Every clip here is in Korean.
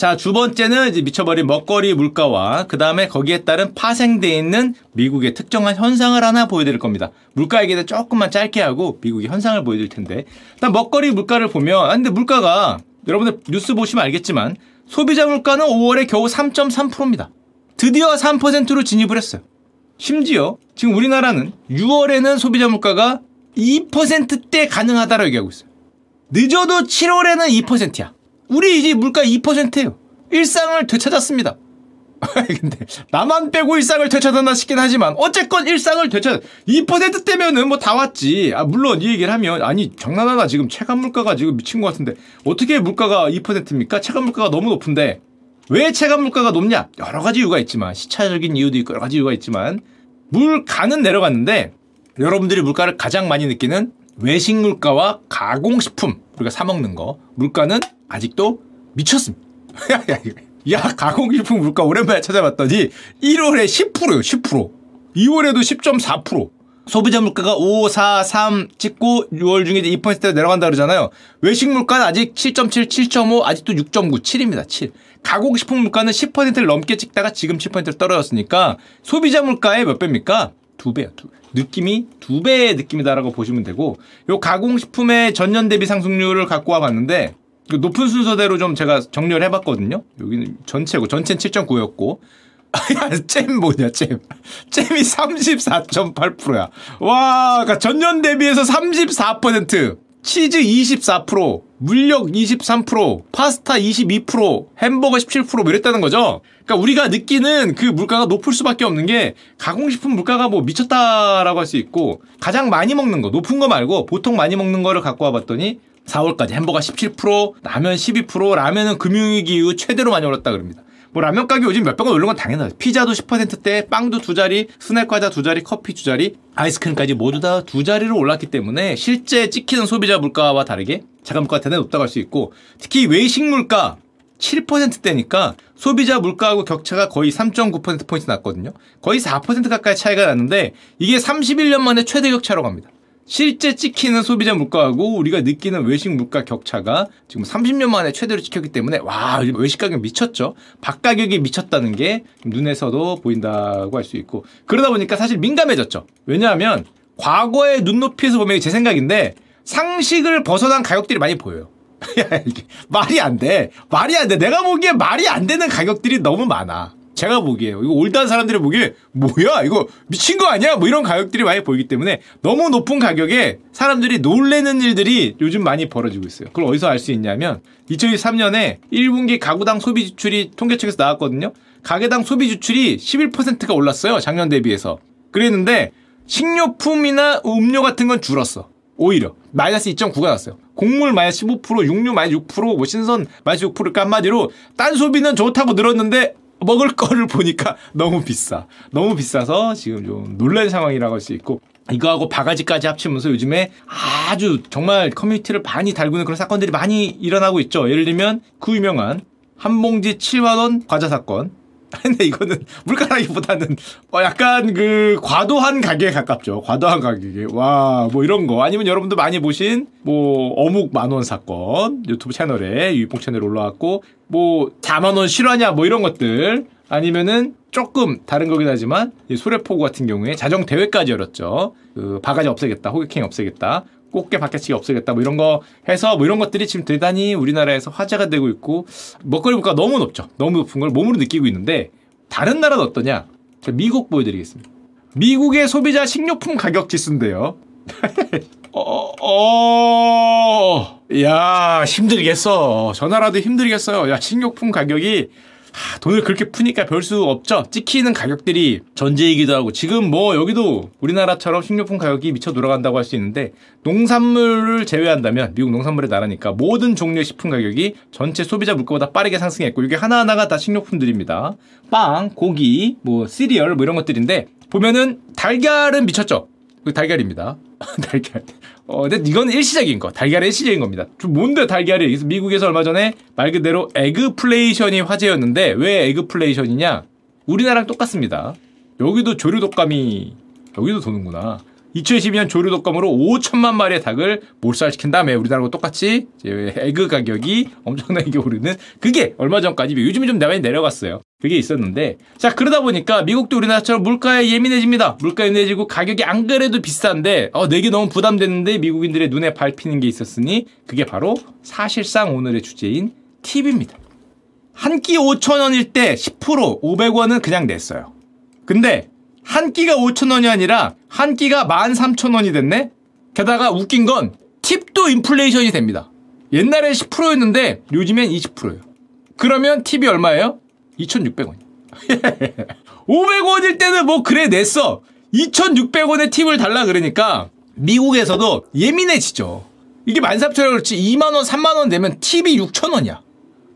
자, 두 번째는 이제 미쳐버린 먹거리 물가와 그 다음에 거기에 따른 파생되어 있는 미국의 특정한 현상을 하나 보여드릴 겁니다. 물가 얘기는 조금만 짧게 하고 미국의 현상을 보여드릴 텐데. 일단 먹거리 물가를 보면, 아, 근데 물가가 여러분들 뉴스 보시면 알겠지만 소비자 물가는 5월에 겨우 3.3%입니다. 드디어 3%로 진입을 했어요. 심지어 지금 우리나라는 6월에는 소비자 물가가 2%대 가능하다라고 얘기하고 있어요. 늦어도 7월에는 2%야. 우리 이제 물가 2%예요. 일상을 되찾았습니다. 근데 나만 빼고 일상을 되찾았나 싶긴 하지만 어쨌건 일상을 되찾 2%대면은 뭐 다 왔지. 아 물론 이 얘기를 하면 아니 장난하나 지금 체감 물가가 지금 미친 것 같은데 어떻게 물가가 2%입니까? 체감 물가가 너무 높은데 왜 체감 물가가 높냐? 여러 가지 이유가 있지만 시차적인 이유도 있고 여러 가지 이유가 있지만 물가는 내려갔는데 여러분들이 물가를 가장 많이 느끼는 외식 물가와 가공식품 우리가 사 먹는 거 물가는 아직도 미쳤습니다. 야, 가공식품 물가 오랜만에 찾아봤더니 1월에 10%요, 10%. 2월에도 10.4%. 소비자 물가가 5, 4, 3 찍고 6월 중에 2%가 내려간다 그러잖아요. 외식 물가는 아직 7.7, 7.5, 아직도 6.9, 7입니다. 7. 가공식품 물가는 10%를 넘게 찍다가 지금 7%를 떨어졌으니까 소비자 물가의 몇 배입니까? 두 배요. 두 배. 느낌이 두 배의 느낌이다라고 보시면 되고 요 가공식품의 전년 대비 상승률을 갖고 와봤는데 그 높은 순서대로 좀 제가 정리를 해봤거든요. 여기는 전체고 전체는 7.9였고 야, 잼 뭐냐, 잼. 잼이 34.8%야. 와, 그러니까 전년 대비해서 34%. 치즈 24%, 물력 23%, 파스타 22%, 햄버거 17%뭐 이랬다는 거죠. 그러니까 우리가 느끼는 그 물가가 높을 수밖에 없는 게 가공식품 물가가 뭐 미쳤다라고 할 수 있고 가장 많이 먹는 거, 높은 거 말고 보통 많이 먹는 거를 갖고 와봤더니 4월까지 햄버거 17%, 라면 12%, 라면은 금융위기 이후 최대로 많이 올랐다 그럽니다. 뭐 라면 가격 요즘 몇백 원 오른 건 당연하죠. 피자도 10%대, 빵도 두 자리, 스낵 과자 두 자리, 커피 두 자리, 아이스크림까지 모두 다 두 자리로 올랐기 때문에 실제 찍히는 소비자 물가와 다르게 자가 물가가 대단히 높다고 할 수 있고 특히 외식 물가 7%대니까 소비자 물가하고 격차가 거의 3.9%포인트 났거든요. 거의 4% 가까이 차이가 났는데 이게 31년 만에 최대 격차로 갑니다. 실제 찍히는 소비자 물가하고 우리가 느끼는 외식 물가 격차가 지금 30년 만에 최대로 찍혔기 때문에 와 외식 가격 미쳤죠. 밥 가격이 미쳤다는 게 눈에서도 보인다고 할 수 있고 그러다 보니까 사실 민감해졌죠. 왜냐하면 과거의 눈높이에서 보면 제 생각인데 상식을 벗어난 가격들이 많이 보여요. 말이 안 돼. 말이 안 돼. 내가 보기에 말이 안 되는 가격들이 너무 많아. 제가 보기에요. 이거 올드한 사람들이 보기에 뭐야 이거 미친 거 아니야? 뭐 이런 가격들이 많이 보이기 때문에 너무 높은 가격에 사람들이 놀래는 일들이 요즘 많이 벌어지고 있어요. 그걸 어디서 알 수 있냐면 2023년에 1분기 가구당 소비 지출이 통계청에서 나왔거든요. 가게당 소비 지출이 11%가 올랐어요. 작년 대비해서. 그랬는데 식료품이나 음료 같은 건 줄었어. 오히려 마이너스 2.9가 났어요. 곡물 마이너스 15%, 육류 마이너스 6%, 뭐 신선 마이너스 6%까 그러니까 한마디로 딴 소비는 좋다고 늘었는데 먹을 거를 보니까 너무 비싸. 너무 비싸서 지금 좀 놀란 상황이라고 할 수 있고 이거하고 바가지까지 합치면서 요즘에 아주 정말 커뮤니티를 많이 달구는 그런 사건들이 많이 일어나고 있죠. 예를 들면 그 유명한 한 봉지 7만 원 과자 사건. 근데 이거는 물가라기보다는 어 약간 그 과도한 가격에 가깝죠. 과도한 가격에 와 뭐 이런 거 아니면 여러분도 많이 보신 뭐 어묵 만원 사건 유튜브 채널에 유입봉 채널에 올라왔고 뭐 4만 원 실화냐 뭐 이런 것들 아니면은 조금 다른 거긴 하지만 소래포구 같은 경우에 자정 대회까지 열었죠. 그 바가지 없애겠다, 호객행 없애겠다. 꽃게 바뀌치기 없애겠다 뭐 이런 거 해서 뭐 이런 것들이 지금 대단히 우리나라에서 화제가 되고 있고 먹거리 물가 너무 높죠. 너무 높은 걸 몸으로 느끼고 있는데 다른 나라는 어떠냐? 자, 미국 보여드리겠습니다. 미국의 소비자 식료품 가격 지수인데요. 어, 어, 야, 힘들겠어. 전화라도 힘들겠어요. 야, 식료품 가격이 하, 돈을 그렇게 푸니까 별 수 없죠. 찍히는 가격들이 전제이기도 하고 지금 뭐 여기도 우리나라처럼 식료품 가격이 미쳐 돌아간다고 할 수 있는데 농산물을 제외한다면 미국 농산물의 나라니까 모든 종류의 식품 가격이 전체 소비자 물가보다 빠르게 상승했고 이게 하나하나가 다 식료품들입니다. 빵, 고기, 뭐 시리얼 뭐 이런 것들인데 보면은 달걀은 미쳤죠. 그 달걀입니다. 달걀. 어, 근데 이건 일시적인 거. 달걀은 일시적인 겁니다. 좀 뭔데 달걀이? 미국에서 얼마 전에 말 그대로 eggflation이 화제였는데 왜 eggflation이냐? 우리나라랑 똑같습니다. 여기도 조류 독감이 여기도 도는구나. 2012년 조류 독감으로 5천만 마리의 닭을 몰살시킨 다음에 우리나라하고 똑같이 에그 가격이 엄청나게 오르는 그게 얼마 전까지 요즘에 좀 많이 내려갔어요. 그게 있었는데 자 그러다 보니까 미국도 우리나라처럼 물가에 예민해집니다. 물가 예민해지고 가격이 안 그래도 비싼데 어 내게 너무 부담되는데 미국인들의 눈에 밟히는 게 있었으니 그게 바로 사실상 오늘의 주제인 팁입니다. 한 끼 5천 원일 때 10% 500원은 그냥 냈어요. 근데 한 끼가 5천 원이 아니라 한 끼가 13,000원이 됐네? 게다가 웃긴 건 팁도 인플레이션이 됩니다. 옛날에 10%였는데 요즘엔 20%예요. 그러면 팁이 얼마예요? 2,600원. 500원일 때는 뭐 그래 냈어. 2,600원의 팁을 달라 그러니까 미국에서도 예민해지죠. 이게 13,000원 그렇지 2만원, 3만원 내면 팁이 6,000원이야.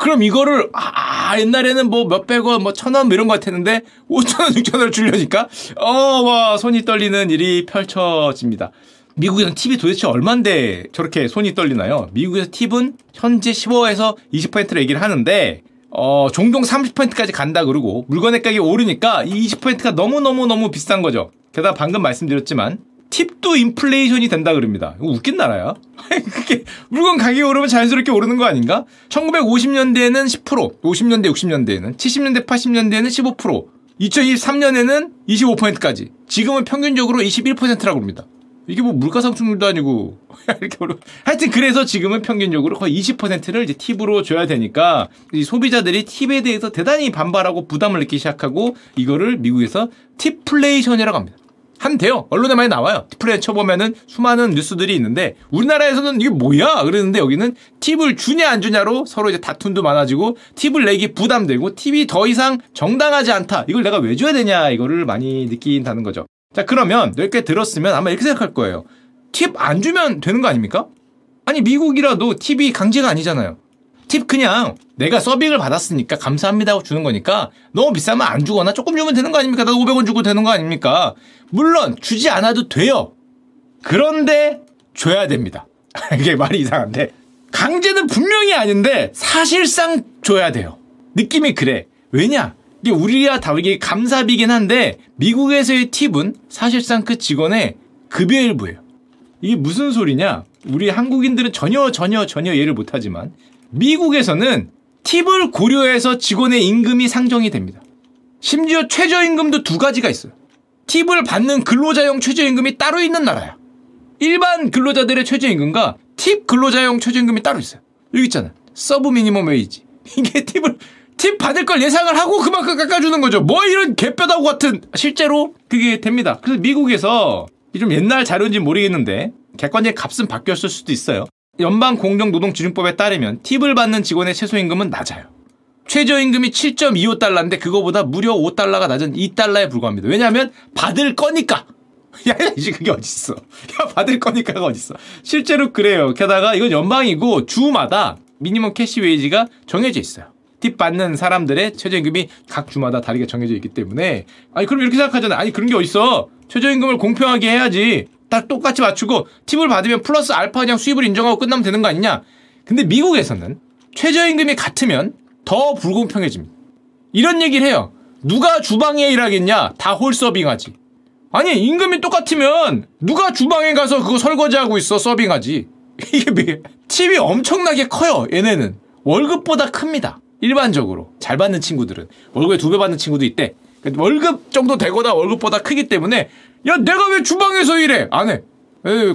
그럼 이거를 아 옛날에는 뭐 몇백 원, 뭐 천원뭐 이런 거 같았는데 5천 원, 6천 원을 주려니까 어 와 손이 떨리는 일이 펼쳐집니다. 미국에서는 팁이 도대체 얼만데 저렇게 손이 떨리나요? 미국에서 팁은 현재 15에서 20%를 얘기를 하는데 어, 종종 30%까지 간다 그러고 물건의 가격이 오르니까 이 20%가 너무너무너무 비싼 거죠. 게다가 방금 말씀드렸지만 팁도 인플레이션이 된다 그럽니다. 웃긴 나라야? 그게 물건 가격이 오르면 자연스럽게 오르는 거 아닌가? 1950년대에는 10%, 50년대, 60년대에는, 70년대, 80년대에는 15%, 2023년에는 25%까지. 지금은 평균적으로 21%라고 합니다. 이게 뭐 물가 상승률도 아니고 이렇게 오르. 하여튼 그래서 지금은 평균적으로 거의 20%를 이제 팁으로 줘야 되니까 이 소비자들이 팁에 대해서 대단히 반발하고 부담을 느끼기 시작하고 이거를 미국에서 팁플레이션이라고 합니다. 한대요. 언론에 많이 나와요. 티플에 쳐보면은 수많은 뉴스들이 있는데 우리나라에서는 이게 뭐야? 그러는데 여기는 팁을 주냐 안 주냐로 서로 이제 다툼도 많아지고 팁을 내기 부담되고 팁이 더 이상 정당하지 않다. 이걸 내가 왜 줘야 되냐? 이거를 많이 느낀다는 거죠. 자 그러면 이렇게 들었으면 아마 이렇게 생각할 거예요. 팁 안 주면 되는 거 아닙니까? 아니 미국이라도 팁이 강제가 아니잖아요. 팁 그냥 내가 서빙을 받았으니까 감사합니다 하고 주는 거니까 너무 비싸면 안 주거나 조금 주면 되는 거 아닙니까? 나도 500원 주고 되는 거 아닙니까? 물론 주지 않아도 돼요. 그런데 줘야 됩니다. 이게 말이 이상한데 강제는 분명히 아닌데 사실상 줘야 돼요. 느낌이 그래. 왜냐? 이게 우리와 다르게 감사비긴 한데 미국에서의 팁은 사실상 그 직원의 급여 일부예요. 이게 무슨 소리냐? 우리 한국인들은 전혀 전혀 전혀 이해를 못하지만 미국에서는 팁을 고려해서 직원의 임금이 상정이 됩니다. 심지어 최저임금도 두 가지가 있어요. 팁을 받는 근로자용 최저임금이 따로 있는 나라야. 일반 근로자들의 최저임금과 팁 근로자용 최저임금이 따로 있어요. 여기 있잖아. sub minimum wage. 이게 팁을 팁 받을 걸 예상을 하고 그만큼 깎아주는 거죠. 뭐 이런 개뼈다구 같은 실제로 그게 됩니다. 그래서 미국에서 좀 옛날 자료인지 모르겠는데 객관적인 값은 바뀌었을 수도 있어요. 연방 공정노동기준법에 따르면 팁을 받는 직원의 최소임금은 낮아요. 최저임금이 7.25달러인데 그거보다 무려 5달러가 낮은 2달러에 불과합니다. 왜냐하면 받을 거니까. 야, 이제 그게 어딨어. 야, 받을 거니까가 어딨어. 실제로 그래요. 게다가 이건 연방이고 주마다 minimum cash wage가 정해져 있어요. 팁 받는 사람들의 최저임금이 각 주마다 다르게 정해져 있기 때문에 아니 그럼 이렇게 생각하잖아요. 아니 그런 게 어딨어. 최저임금을 공평하게 해야지. 딱 똑같이 맞추고 팁을 받으면 플러스 알파 그냥 수입을 인정하고 끝나면 되는 거 아니냐? 근데 미국에서는 최저임금이 같으면 더 불공평해집니다. 이런 얘기를 해요. 누가 주방에 일하겠냐? 다 홀서빙하지. 아니 임금이 똑같으면 누가 주방에 가서 그거 설거지하고 있어 서빙하지. 이게 팁이 엄청나게 커요. 얘네는 월급보다 큽니다. 일반적으로 잘 받는 친구들은 월급에 두 배 받는 친구도 있대. 월급 정도 되거나 월급보다 크기 때문에 야 내가 왜 주방에서 일해? 안 해.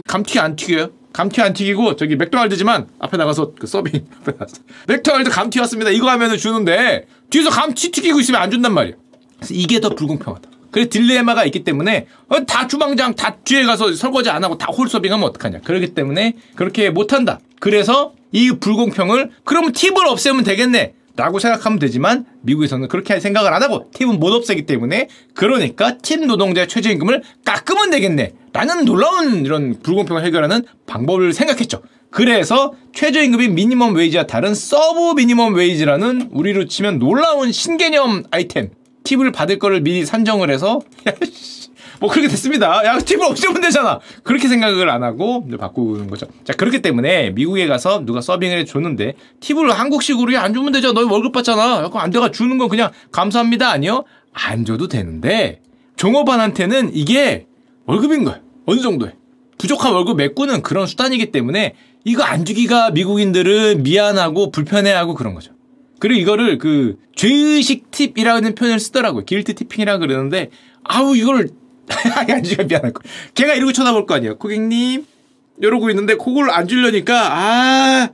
감튀 안 튀겨요? 감튀 안 튀기고 저기 맥도날드지만 앞에 나가서 그 서빙 앞에 나가서 맥도날드 감튀 왔습니다. 이거 하면은 주는데 뒤에서 감튀 튀기고 있으면 안 준단 말이야. 그래서 이게 더 불공평하다. 그래 딜레마가 있기 때문에 어, 다 주방장 다 뒤에 가서 설거지 안 하고 다 홀 서빙하면 어떡하냐. 그렇기 때문에 그렇게 못한다. 그래서 이 불공평을 그러면 팁을 없애면 되겠네. 라고 생각하면 되지만 미국에서는 그렇게 할 생각을 안 하고 팁은 못 없애기 때문에 그러니까 팁 노동자의 최저임금을 깎으면 되겠네 라는 놀라운 이런 불공평을 해결하는 방법을 생각했죠. 그래서 최저임금이 minimum wage와 다른 sub minimum wage라는 우리로 치면 놀라운 신개념 아이템 팁을 받을 거를 미리 산정을 해서 뭐 그렇게 됐습니다. 야 팁을 없애면 되잖아. 그렇게 생각을 안 하고 바꾸는 거죠. 자 그렇기 때문에 미국에 가서 누가 서빙을 해줬는데 팁을 한국식으로 안 주면 되죠. 너 월급 받잖아. 약간 안 돼가 주는 건 그냥 감사합니다 아니요? 안 줘도 되는데 종업원한테는 이게 월급인 거예요. 어느 정도에. 부족한 월급 메꾸는 그런 수단이기 때문에 이거 안 주기가 미국인들은 미안하고 불편해하고 그런 거죠. 그리고 이거를 그 죄의식 팁이라는 표현을 쓰더라고요. 길트 티핑이라 그러는데 아우 이걸 안 주기가 미안할 거. 걔가 이러고 쳐다볼 거 아니에요. 고객님 이러고 있는데 그걸 안 주려니까 아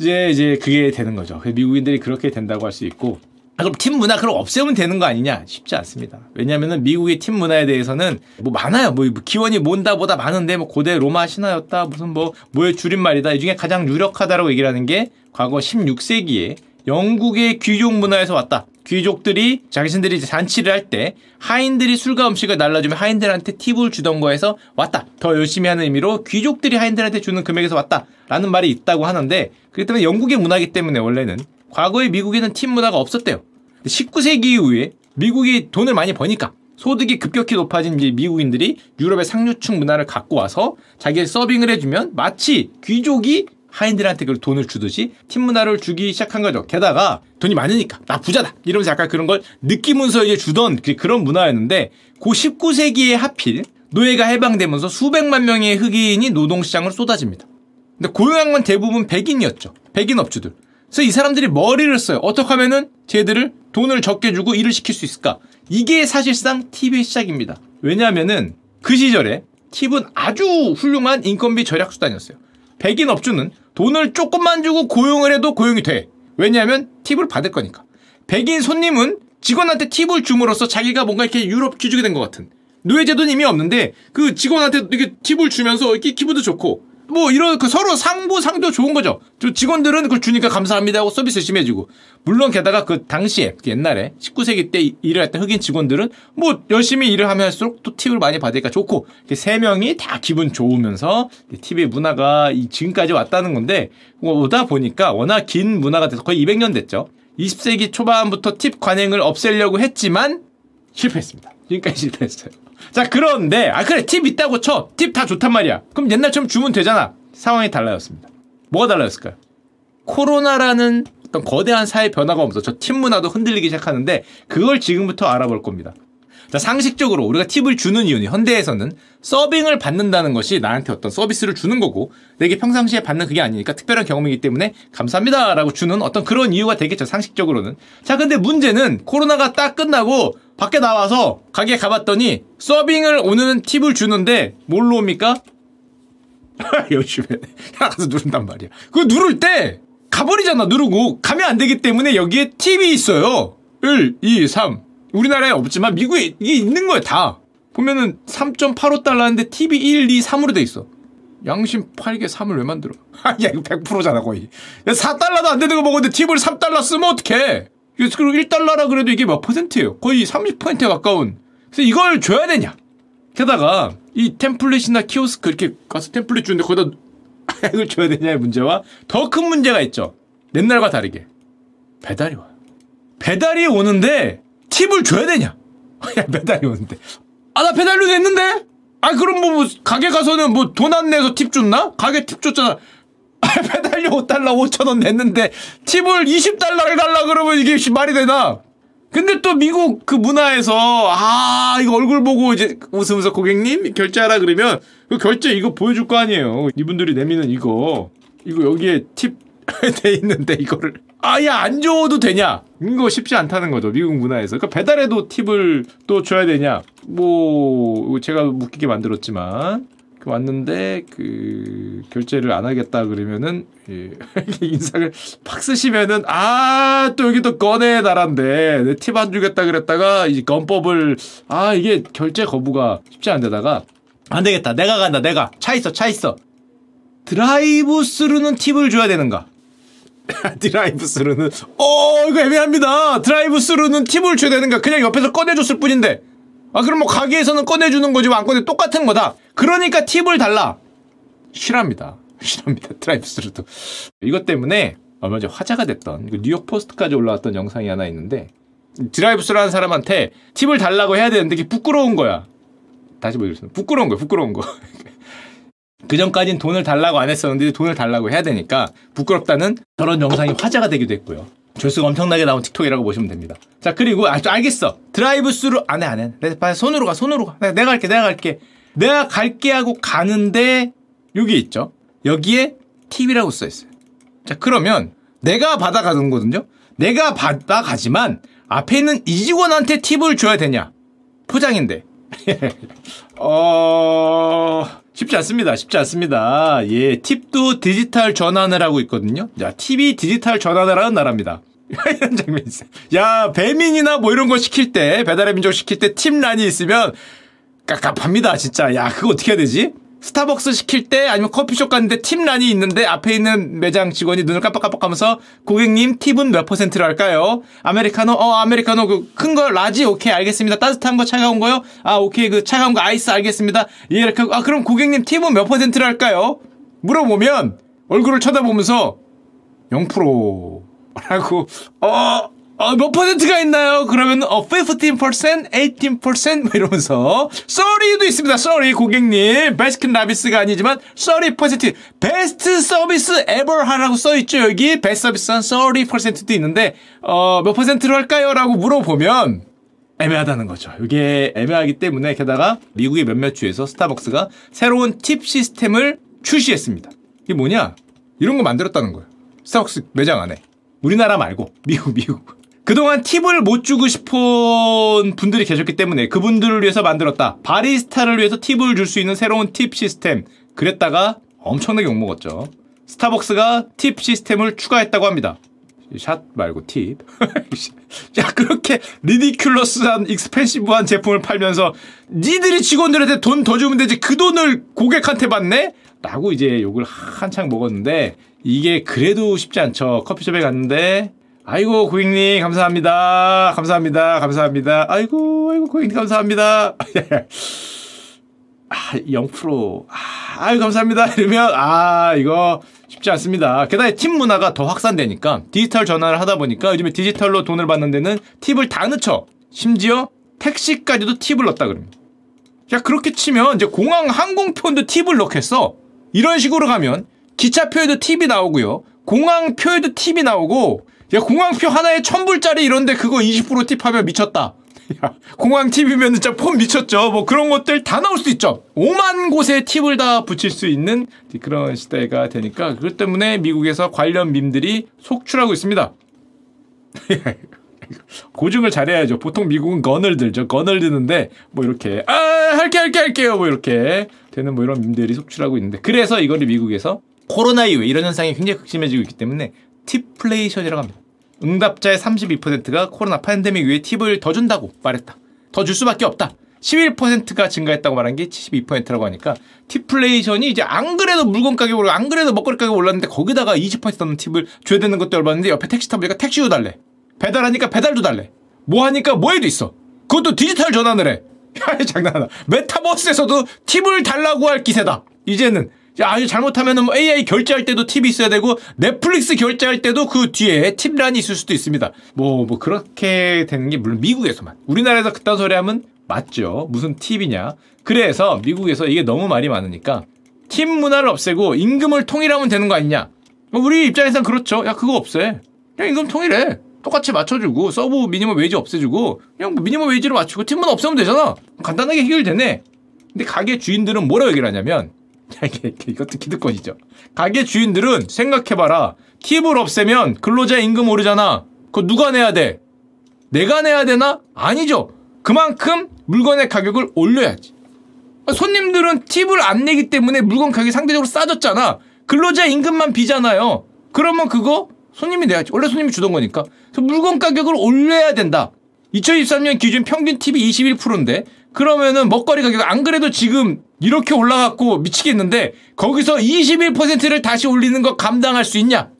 이제 이제 그게 되는 거죠. 미국인들이 그렇게 된다고 할 수 있고 아, 그럼 팀 문화 그럼 없애면 되는 거 아니냐? 쉽지 않습니다. 왜냐하면 미국의 팀 문화에 대해서는 뭐 많아요. 뭐 기원이 뭔다 보다 많은데 뭐 고대 로마 신화였다 무슨 뭐 뭐의 줄임말이다. 이 중에 가장 유력하다라고 얘기를 하는 게 과거 16세기에 영국의 귀족 문화에서 왔다. 귀족들이 자신들이 이제 잔치를 할 때 하인들이 술과 음식을 날라주면 하인들한테 팁을 주던 거에서 왔다. 더 열심히 하는 의미로 귀족들이 하인들한테 주는 금액에서 왔다. 라는 말이 있다고 하는데 그렇기 때문에 영국의 문화이기 때문에 원래는 과거에 미국에는 팁 문화가 없었대요. 19세기 이후에 미국이 돈을 많이 버니까 소득이 급격히 높아진 미국인들이 유럽의 상류층 문화를 갖고 와서 자기의 서빙을 해주면 마치 귀족이 하인들한테 그 돈을 주듯이 팀 문화를 주기 시작한 거죠. 게다가 돈이 많으니까 나 부자다 이러면서 약간 그런 걸 느끼면서 이제 주던 그 그런 문화였는데 고 19세기에 하필 노예가 해방되면서 수백만 명의 흑인이 노동시장으로 쏟아집니다. 근데 고용한 건 대부분 백인이었죠. 백인 업주들. 그래서 이 사람들이 머리를 써요. 어떻게 하면은 쟤들을 돈을 적게 주고 일을 시킬 수 있을까? 이게 사실상 팁의 시작입니다. 왜냐하면은 그 시절에 팁은 아주 훌륭한 인건비 절약 수단이었어요. 백인 업주는 돈을 조금만 주고 고용을 해도 고용이 돼. 왜냐하면 팁을 받을 거니까. 백인 손님은 직원한테 팁을 줌으로써 자기가 뭔가 이렇게 유럽 귀족이 된 것 같은. 노예제도는 이미 없는데 그 직원한테 이렇게 팁을 주면서 이렇게 기분도 좋고 뭐 이런 그 서로 상부 상도 좋은 거죠. 직원들은 그걸 주니까 감사합니다 하고 서비스 열심히 해주고 물론 게다가 그 당시에 그 옛날에 19세기 때 일을 했던 흑인 직원들은 뭐 열심히 일을 하면 할수록 또 팁을 많이 받으니까 좋고 세 명이 다 기분 좋으면서 팁의 문화가 지금까지 왔다는 건데 뭐 오다 보니까 워낙 긴 문화가 돼서 거의 200년 됐죠. 20세기 초반부터 팁 관행을 없애려고 했지만 실패했습니다. 지금까지 실패했어요. 자, 그런데, 아, 그래, 팁 있다고 쳐. 팁 다 좋단 말이야. 그럼 옛날처럼 주면 되잖아. 상황이 달라졌습니다. 뭐가 달라졌을까요? 코로나라는 어떤 거대한 사회 변화가 오면서 저 팁 문화도 흔들리기 시작하는데 그걸 지금부터 알아볼 겁니다. 자, 상식적으로 우리가 팁을 주는 이유는 현대에서는 서빙을 받는다는 것이 나한테 어떤 서비스를 주는 거고 내게 평상시에 받는 그게 아니니까 특별한 경험이기 때문에 감사합니다라고 주는 어떤 그런 이유가 되겠죠. 상식적으로는. 자, 근데 문제는 코로나가 딱 끝나고 밖에 나와서 가게에 가봤더니 서빙을 오는 팁을 주는데 뭘로 옵니까? 열심히 가서 누른단 말이야. 그거 누를 때 가버리잖아 누르고 가면 안 되기 때문에 여기에 팁이 있어요. 1, 2, 3 우리나라에 없지만 미국에 이게 있는 거야 다. 보면은 3.85달러인데 TV 1, 2, 3으로 돼 있어. 양심 8개 3을 왜 만들어? 야 이거 100%잖아 거의. 4달러도 안 되는 거 먹었는데 팁을 3달러 쓰면 어떡해? 그리고 1달러라 그래도 이게 몇 퍼센트예요? 거의 30%에 가까운. 그래서 이걸 줘야 되냐? 게다가 이 템플릿이나 키오스크 이렇게 가서 템플릿 주는데 거기다 이걸 줘야 되냐의 문제와 더 큰 문제가 있죠. 옛날과 다르게 배달이 와요. 배달이 오는데 팁을 줘야 되냐? 야, 배달이 오는데. 아, 나 배달료 냈는데? 아, 그럼 뭐, 뭐 가게 가서는 뭐 돈 안 내서 팁 줬나? 가게 팁 줬잖아. 아, 배달료 5달러 5천원 냈는데 팁을 20달러를 달라 그러면 이게 말이 되나? 근데 또 미국 그 문화에서 아 이거 얼굴 보고 이제 웃으면서 고객님 결제하라 그러면 그 결제 이거 보여줄 거 아니에요 이분들이 내미는 이거 이거 여기에 팁 돼 있는데 이거를 아예 안 줘도 되냐? 이거 쉽지 않다는 거죠 미국 문화에서. 그러니까 배달에도 팁을 또 줘야 되냐? 뭐 제가 웃기게 만들었지만 그 왔는데 그 결제를 안 하겠다 그러면은 예, 인상을 팍 쓰시면은 아 또 여기 또 꺼내 달란데. 내 팁 안 주겠다 그랬다가 이 건법을 아 이게 결제 거부가 쉽지 않은데다가 안 되겠다. 내가 간다. 내가. 차 있어. 차 있어. drive-thru는 팁을 줘야 되는가? drive-thru는 어 이거 애매합니다. drive-thru는 팁을 줘야 되는가? 그냥 옆에서 꺼내줬을 뿐인데. 아 그럼 뭐 가게에서는 꺼내주는 거지 안 꺼내 똑같은 거다. 그러니까 팁을 달라. 실화입니다. 실화입니다. drive-thru도. 이것 때문에 얼마 전에 화제가 됐던 그 뉴욕 포스트까지 올라왔던 영상이 하나 있는데 드라이브 스루 하는 사람한테 팁을 달라고 해야 되는데 이게 부끄러운 거야. 다시 보여주세요. 부끄러운 거야. 부끄러운 거. 그 전까진 돈을 달라고 안 했었는데 돈을 달라고 해야 되니까 부끄럽다는 저런 영상이 화제가 되기도 했고요. 조회수가 엄청나게 나온 틱톡이라고 보시면 됩니다. 자 그리고 아 알겠어 드라이브 스루 안 해 안 해 내 손으로 가 손으로 가 내가, 내가 갈게 내가 갈게 내가 갈게 하고 가는데 여기 있죠. 여기에 팁이라고 써 있어요. 자, 그러면 내가 받아가는 거거든요. 내가 받아가지만 앞에 있는 이 직원한테 팁을 줘야 되냐? 포장인데. 어, 쉽지 않습니다. 쉽지 않습니다. 예, 팁도 디지털 전환을 하고 있거든요. 자, 팁이 디지털 전환을 하는 나라입니다. 이런 장면이 있어요. 야, 배민이나 뭐 이런 거 시킬 때, 배달의 민족 시킬 때 팁란이 있으면 깝깝합니다, 진짜. 야, 그거 어떻게 해야 되지? 스타벅스 시킬 때 아니면 커피숍 갔는데 팁란이 있는데 앞에 있는 매장 직원이 눈을 깜빡깜빡하면서 고객님 팁은 몇 퍼센트로 할까요? 아메리카노 어 아메리카노 그 큰 거 large 오케이 알겠습니다. 따뜻한 거 차가운 거요? 아 오케이 그 차가운 거 아이스 알겠습니다. 예 이렇게 아 그럼 고객님 팁은 몇 퍼센트로 할까요? 물어보면 얼굴을 쳐다보면서 0%라고 어 어, 몇 퍼센트가 있나요? 그러면 어, 15%, 18%뭐 이러면서 sorry도 있습니다. sorry 고객님. 베스킨 라비스가 아니지만 30% 베스트 서비스 ever 하라고 써 있죠. 여기 베스트 서비스 한 30%도 있는데 어, 몇 퍼센트로 할까요? 라고 물어보면 애매하다는 거죠. 이게 애매하기 때문에 게다가 미국의 몇몇 주에서 스타벅스가 새로운 팁 시스템을 출시했습니다. 이게 뭐냐? 이런 거 만들었다는 거예요. 스타벅스 매장 안에. 우리나라 말고 미국 미국. 그동안 팁을 못 주고 싶은 분들이 계셨기 때문에 그분들을 위해서 만들었다. 바리스타를 위해서 팁을 줄 수 있는 새로운 팁 시스템. 그랬다가 엄청나게 욕먹었죠. 스타벅스가 팁 시스템을 추가했다고 합니다. 샷 말고 팁. 야, 그렇게 리디큘러스한 익스펜시브한 제품을 팔면서 니들이 직원들한테 돈 더 주면 되지 그 돈을 고객한테 받네? 라고 이제 욕을 한창 먹었는데 이게 그래도 쉽지 않죠. 커피숍에 갔는데 아이고 고객님 감사합니다. 감사합니다. 감사합니다. 아이고 아이고 고객님 감사합니다. 아, 0%. 아, 아유 감사합니다. 이러면 아 이거 쉽지 않습니다. 게다가 팁 문화가 더 확산되니까 디지털 전환을 하다 보니까 요즘에 디지털로 돈을 받는 데는 팁을 다 넣죠. 심지어 택시까지도 팁을 넣었다 그럽니다. 야 그렇게 치면 이제 공항 항공편도 팁을 넣겠어. 이런 식으로 가면 기차표에도 팁이 나오고요. 공항표에도 팁이 나오고 야 공항표 하나에 천불짜리 이런데 그거 20% 팁 하면 미쳤다. 야, 공항 팁이면 진짜 폼 미쳤죠. 뭐 그런 것들 다 나올 수 있죠. 5만 곳에 팁을 다 붙일 수 있는 그런 시대가 되니까 그것 때문에 미국에서 관련 밈들이 속출하고 있습니다. 고증을 잘해야죠. 보통 미국은 건을 들죠. 건을 드는데 뭐 이렇게 아 할게 할게 할게요. 뭐 이렇게 되는 뭐 이런 밈들이 속출하고 있는데 그래서 이거를 미국에서 코로나 이후에 이런 현상이 굉장히 극심해지고 있기 때문에 팁플레이션이라고 합니다. 응답자의 32%가 코로나 팬데믹 이후에 팁을 더 준다고 말했다. 더 줄 수밖에 없다. 11%가 증가했다고 말한 게 72%라고 하니까 팁플레이션이 이제 안 그래도 물건 가격이 오르고 안 그래도 먹거리 가격이 올랐는데 거기다가 20% 넘는 팁을 줘야 되는 것도 열받는데 옆에 택시 타보니까 택시도 달래. 배달하니까 배달도 달래. 뭐 하니까 뭐 해도 있어. 그것도 디지털 전환을 해. 야, 장난하나. 메타버스에서도 팁을 달라고 할 기세다. 이제는 야, 아주 잘못하면은 뭐 AI 결제할 때도 팁이 있어야 되고 넷플릭스 결제할 때도 그 뒤에 팁란이 있을 수도 있습니다. 뭐, 뭐 그렇게 되는 게 물론 미국에서만. 우리나라에서 그딴 소리 하면 맞죠. 무슨 팁이냐. 그래서 미국에서 이게 너무 말이 많으니까 팁 문화를 없애고 임금을 통일하면 되는 거 아니냐. 뭐 우리 입장에선 그렇죠. 야, 그거 없애. 그냥 임금 통일해. 똑같이 맞춰주고 sub minimum wage 없애주고 그냥 뭐 minimum wage로 맞추고 팁만 없애면 되잖아. 간단하게 해결되네. 근데 가게 주인들은 뭐라고 얘기를 하냐면 이것도 기득권이죠. 가게 주인들은 생각해봐라. 팁을 없애면 근로자 임금 오르잖아. 그거 누가 내야 돼? 내가 내야 되나? 아니죠. 그만큼 물건의 가격을 올려야지. 손님들은 팁을 안 내기 때문에 물건 가격이 상대적으로 싸졌잖아. 근로자 임금만 비잖아요. 그러면 그거 손님이 내야지. 원래 손님이 주던 거니까. 그래서 물건 가격을 올려야 된다. 2023년 기준 평균 팁이 21%인데 그러면은 먹거리 가격 안 그래도 지금 이렇게 올라갔고 미치겠는데 거기서 21%를 다시 올리는 거 감당할 수 있냐?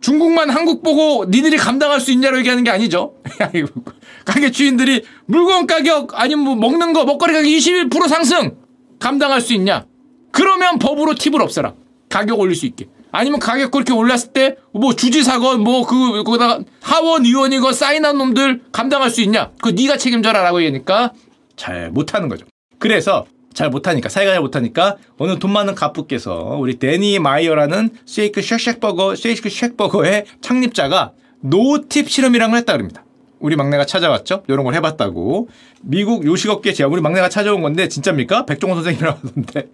중국만 한국 보고 니들이 감당할 수 있냐로 얘기하는 게 아니죠. 가게 주인들이 물건 가격 아니면 뭐 먹는 거 먹거리 가격 21% 상승 감당할 수 있냐? 그러면 법으로 팁을 없애라. 가격 올릴 수 있게. 아니면 가격 그렇게 올랐을 때 뭐 주지사건 뭐 그 거기다가 하원 의원이건 사인한 놈들 감당할 수 있냐? 그 네가 책임져라라고 얘기하니까 잘 못하는 거죠. 그래서 잘 못하니까 사회가 잘 못하니까 어느 돈 많은 갑부께서 우리 데니 마이어라는 쉐이크 쉑쉑버거 쉐이크 쉑버거의 창립자가 no tip 실험이라는 걸 했다 그럽니다. 우리 막내가 찾아왔죠. 이런 걸 해봤다고. 미국 요식업계 제왕 우리 막내가 찾아온 건데 진짜입니까? 백종원 선생님이라고 하던데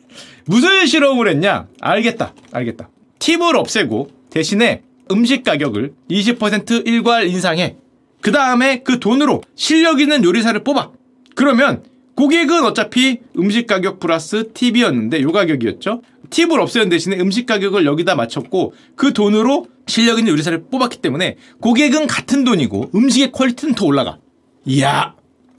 무슨 실험을 했냐? 알겠다, 알겠다. 팁을 없애고 대신에 음식 가격을 20% 일괄 인상해. 그 다음에 그 돈으로 실력 있는 요리사를 뽑아. 그러면 고객은 어차피 음식 가격 플러스 팁이었는데 요 가격이었죠. 팁을 없애는 대신에 음식 가격을 여기다 맞췄고 그 돈으로 실력 있는 요리사를 뽑았기 때문에 고객은 같은 돈이고 음식의 quality는 더 올라가. 이야,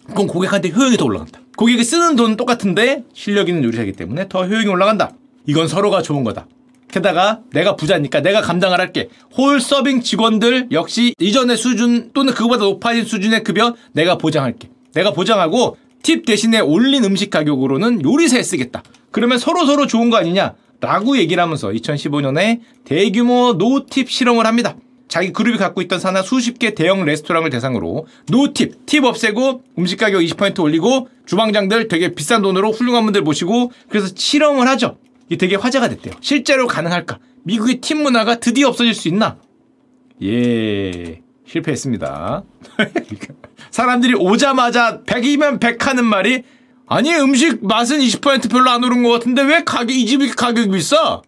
그럼 고객한테 효용이 더 올라간다. 고객이 쓰는 돈은 똑같은데 실력 있는 요리사이기 때문에 더 효용이 올라간다. 이건 서로가 좋은 거다. 게다가 내가 부자니까 내가 감당을 할게. 홀 서빙 직원들 역시 이전의 수준 또는 그거보다 높아진 수준의 급여 내가 보장할게. 내가 보장하고 팁 대신에 올린 음식 가격으로는 요리사에 쓰겠다. 그러면 서로 서로 좋은 거 아니냐? 라고 얘기를 하면서 2015년에 대규모 노팁 실험을 합니다. 자기 그룹이 갖고 있던 산하 수십 개 대형 레스토랑을 대상으로 노팁, 팁 없애고 음식 가격 20% 올리고 주방장들 되게 비싼 돈으로 훌륭한 분들 모시고 그래서 실험을 하죠. 이게 되게 화제가 됐대요. 실제로 가능할까? 미국의 팁 문화가 드디어 없어질 수 있나? 예, 실패했습니다. 사람들이 오자마자 100이면 100 하는 말이 아니 음식 맛은 20% 별로 안 오른 것 같은데 왜 가격 이 집이 가격이 비싸?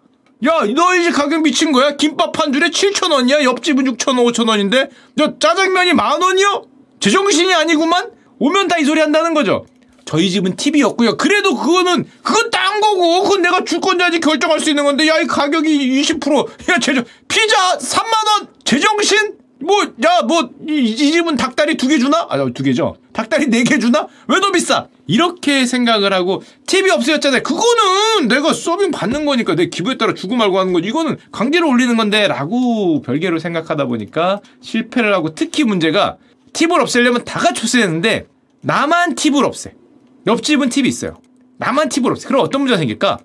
야, 너희 집 가격 미친 거야? 김밥 한 줄에 7천 원이야? 옆집은 6천 원, 5천 원인데? 너 짜장면이 만 원이요? 제정신이 아니구만? 오면 다 이 소리 한다는 거죠. 저희 집은 TV였고요. 그래도 그거는 그건 딴 거고 그건 내가 주권자지 결정할 수 있는 건데 야 이 가격이 20%야 제정 피자 3만 원 제정신 뭐 야 뭐 이 집은 닭다리 두 개 주나? 아 두 개죠. 닭다리 네 개 주나? 왜 더 비싸? 이렇게 생각을 하고 TV 없어졌잖아요. 그거는 내가 서빙 받는 거니까 내 기부에 따라 주고 말고 하는 거 이거는 관계를 올리는 건데라고 별개로 생각하다 보니까 실패를 하고 특히 문제가 팁을 없애려면 다 갖췄어야 되는데 나만 팁을 없애. 옆집은 팁이 있어요. 나만 팁을 없애. 그럼 어떤 문제가 생길까?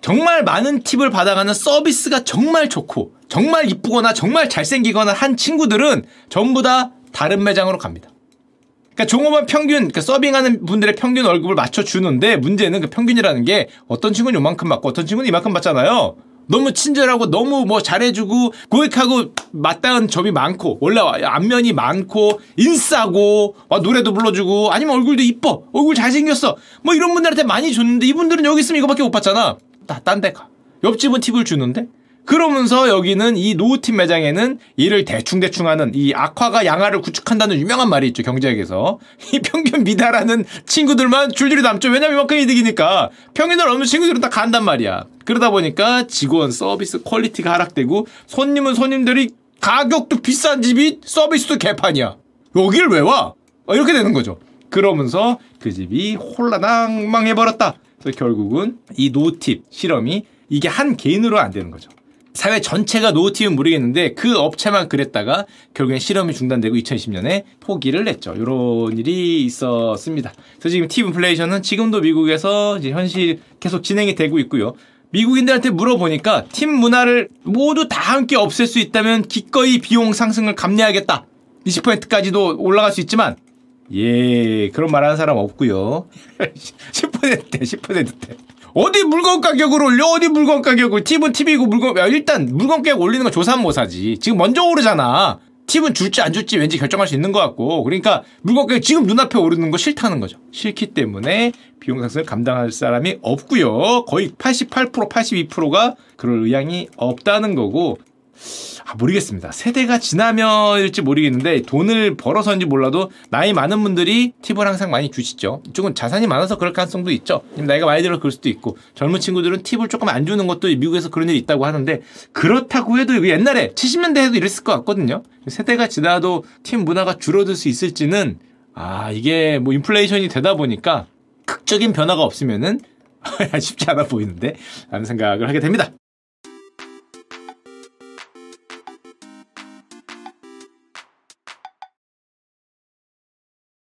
정말 많은 팁을 받아가는 서비스가 정말 좋고 정말 이쁘거나 정말 잘생기거나 한 친구들은 전부 다 다른 매장으로 갑니다. 그러니까 종업원 평균, 그러니까 서빙하는 분들의 평균 월급을 맞춰주는데 문제는 그 평균이라는 게 어떤 친구는 요만큼 받고 어떤 친구는 이만큼 받잖아요. 너무 친절하고 너무 뭐 잘해주고 고객하고 마땅한 점이 많고 원래 안면이 많고 인싸고 노래도 불러주고 아니면 얼굴도 이뻐. 얼굴 잘생겼어. 뭐 이런 분들한테 많이 줬는데 이분들은 여기 있으면 이거밖에 못 받잖아. 딴데 가. 옆집은 팁을 주는데 그러면서 여기는 이 no tip 매장에는 일을 대충대충 하는 이 악화가 양화를 구축한다는 유명한 말이 있죠, 경제학에서. 이 평균 미달하는 친구들만 줄줄이 남죠. 왜냐면 이만큼 이득이니까. 평균을 넘는 친구들은 다 간단 말이야. 그러다 보니까 직원 서비스 quality가 하락되고 손님은 손님들이 가격도 비싼 집이 서비스도 개판이야. 여길 왜 와? 어, 이렇게 되는 거죠. 그러면서 그 집이 홀라당 망해버렸다. 그래서 결국은 이 노팁 실험이 이게 한 개인으로 안 되는 거죠. 사회 전체가 노후팀은 모르겠는데 그 업체만 그랬다가 결국엔 실험이 중단되고 2020년에 포기를 했죠. 이런 일이 있었습니다. 그래서 지금 팁 인플레이션은 지금도 미국에서 이제 현실 계속 진행이 되고 있고요. 미국인들한테 물어보니까 팀 문화를 모두 다 함께 없앨 수 있다면 기꺼이 비용 상승을 감내하겠다. 20%까지도 올라갈 수 있지만 예 그런 말 하는 사람 없고요. 10%대 10%대. 어디 물건 가격을 올려? 어디 물건 가격을? 팁은 팁이고 물건 야, 일단 물건 가격 올리는 건못 하지? 지금 먼저 오르잖아. 팁은 줄지 안 줄지 왠지 결정할 수 있는 것 같고. 그러니까 물건 가격 지금 눈앞에 오르는 거 싫다는 거죠. 싫기 때문에 비용 상승을 감당할 사람이 없고요. 거의 88% 82%가 그럴 의향이 없다는 거고 아, 모르겠습니다. 세대가 지나면일지 모르겠는데 돈을 벌어서인지 몰라도 나이 많은 분들이 팁을 항상 많이 주시죠. 이쪽은 자산이 많아서 그럴 가능성도 있죠. 나이가 많이 들어 그럴 수도 있고 젊은 친구들은 팁을 조금 안 주는 것도 미국에서 그런 일이 있다고 하는데 그렇다고 해도 옛날에 70년대 에도 이랬을 것 같거든요. 세대가 지나도 팁 문화가 줄어들 수 있을지는 아 이게 뭐 인플레이션이 되다 보니까 극적인 변화가 없으면은 쉽지 않아 보이는데 라는 생각을 하게 됩니다.